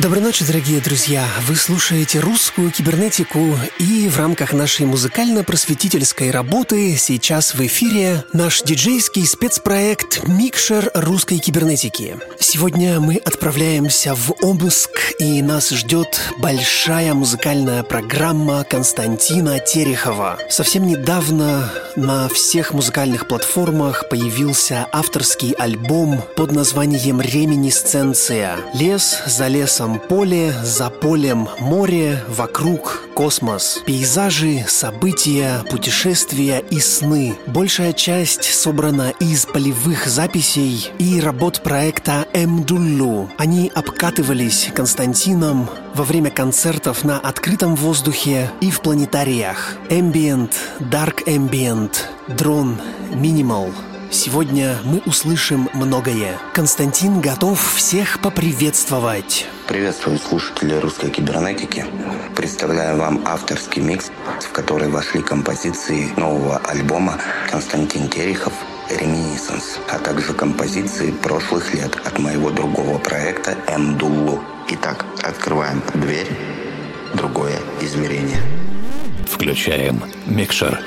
Доброй ночи, дорогие друзья! Вы слушаете русскую кибернетику, и в рамках нашей музыкально-просветительской работы сейчас в эфире наш диджейский спецпроект «Микшер русской кибернетики». Сегодня мы отправляемся в Обыск, и нас ждет большая музыкальная программа Константина Терехова. Совсем недавно на всех музыкальных платформах появился авторский альбом под названием «Реминисценция». Лес за лесом там поле, за полем море, вокруг космос. Пейзажи, события, путешествия и сны. Большая часть собрана из полевых записей и работ проекта «Эмдуллу». Они обкатывались Константином во время концертов на открытом воздухе и в планетариях. Ambient, Dark Ambient, Дрон, Minimal – Сегодня мы услышим многое. Константин готов всех поприветствовать. Приветствую слушателей русской кибернетики. Представляю вам авторский микс, в который вошли композиции нового альбома Константин Терехов «Реминисценс», а также композиции прошлых лет от моего другого проекта «Эмдуллу». Итак, открываем дверь, другое измерение. Включаем микшер.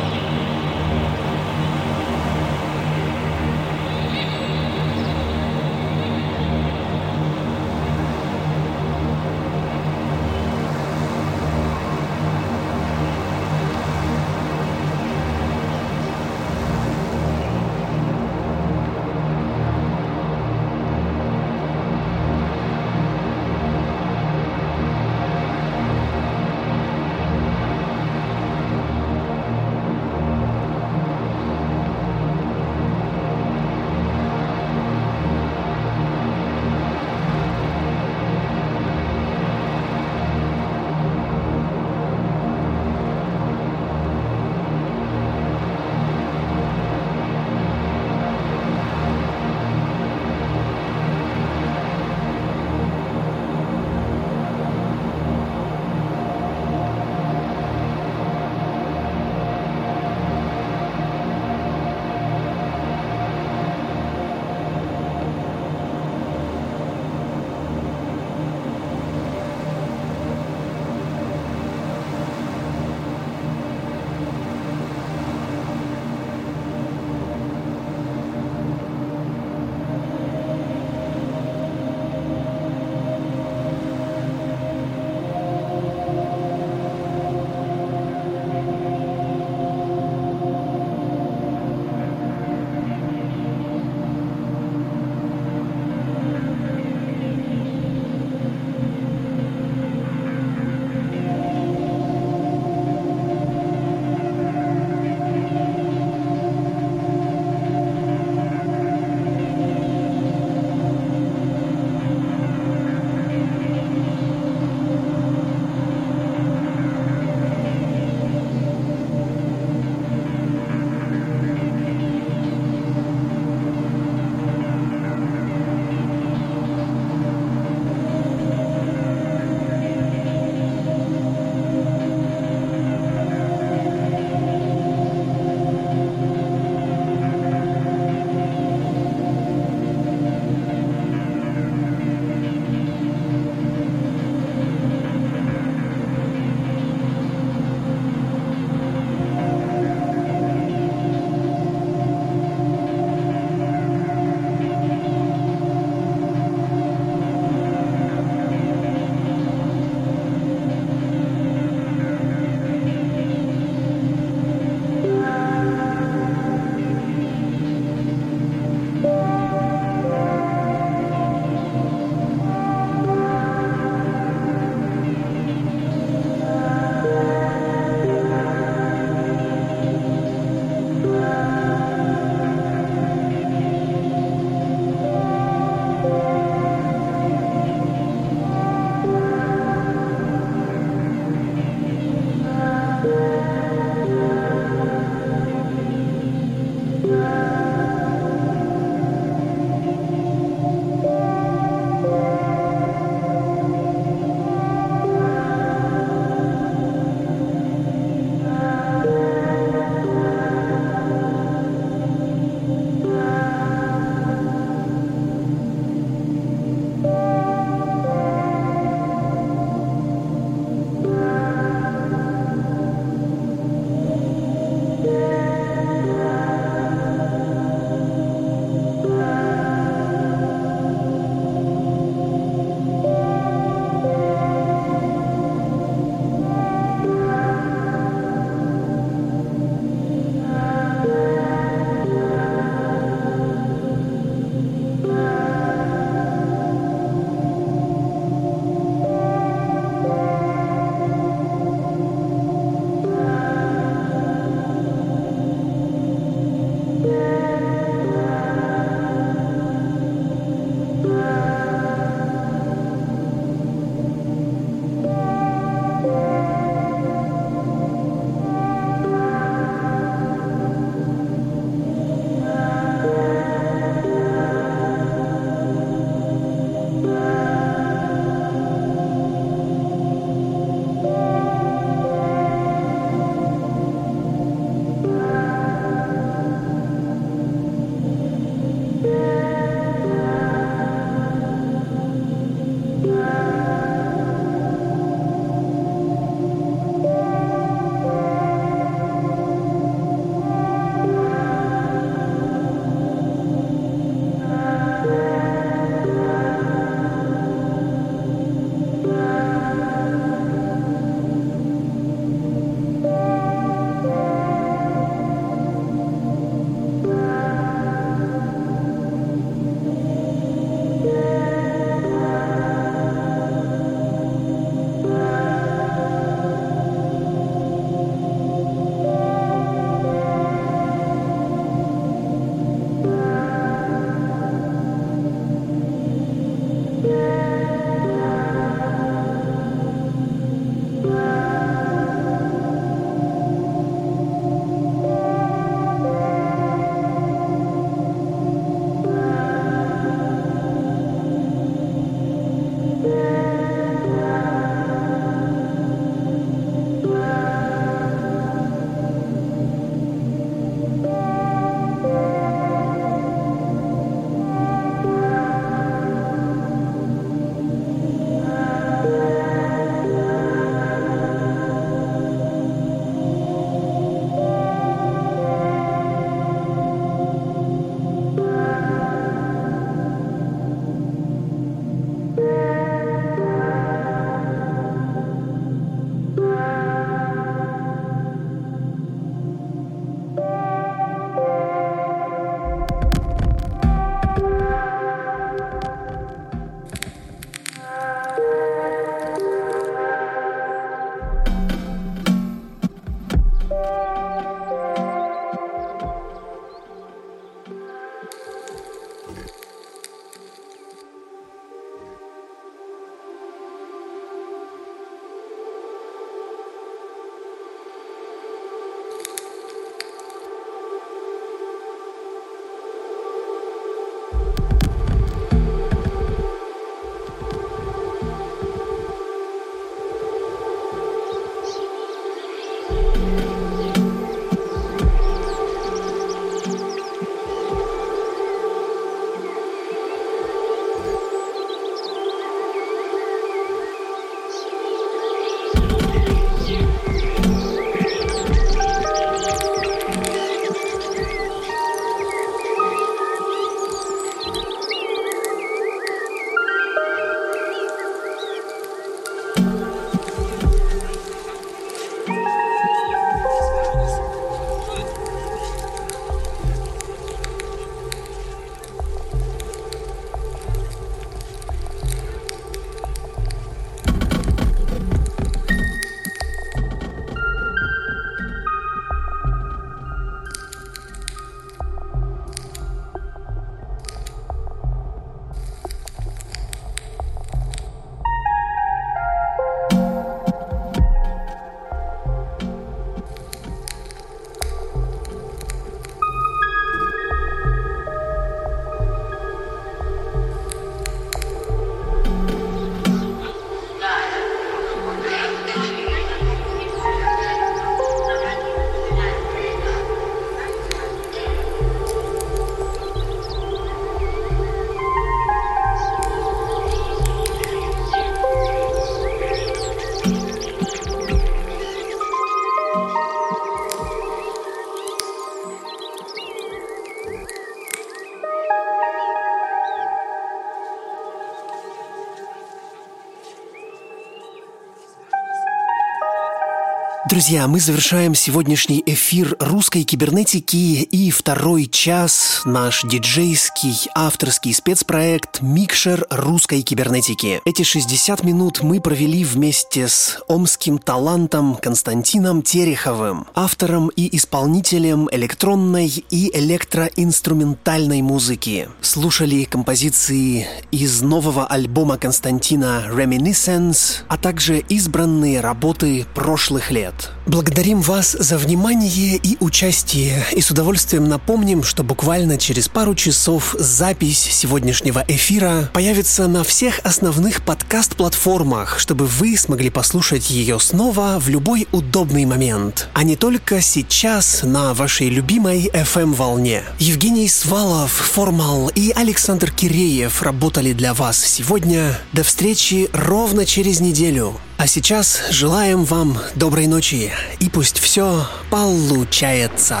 Друзья, мы завершаем сегодняшний эфир русской кибернетики и второй час наш диджейский авторский спецпроект «Микшер русской кибернетики». Эти 60 минут мы провели вместе с омским талантом Константином Тереховым, автором и исполнителем электронной и электроинструментальной музыки. Слушали композиции из нового альбома Константина «Reminiscence», а также избранные работы прошлых лет. Благодарим вас за внимание и участие, и с удовольствием напомним, что буквально через пару часов запись сегодняшнего эфира появится на всех основных подкаст-платформах, чтобы вы смогли послушать ее снова в любой удобный момент, а не только сейчас на вашей любимой FM-волне. Евгений Свалов, Формал и Александр Киреев работали для вас сегодня. До встречи ровно через неделю. А сейчас желаем вам доброй ночи и пусть все получается.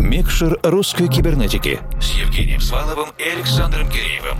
Микшер русской кибернетики с Евгением Сваловым и Александром Киреевым.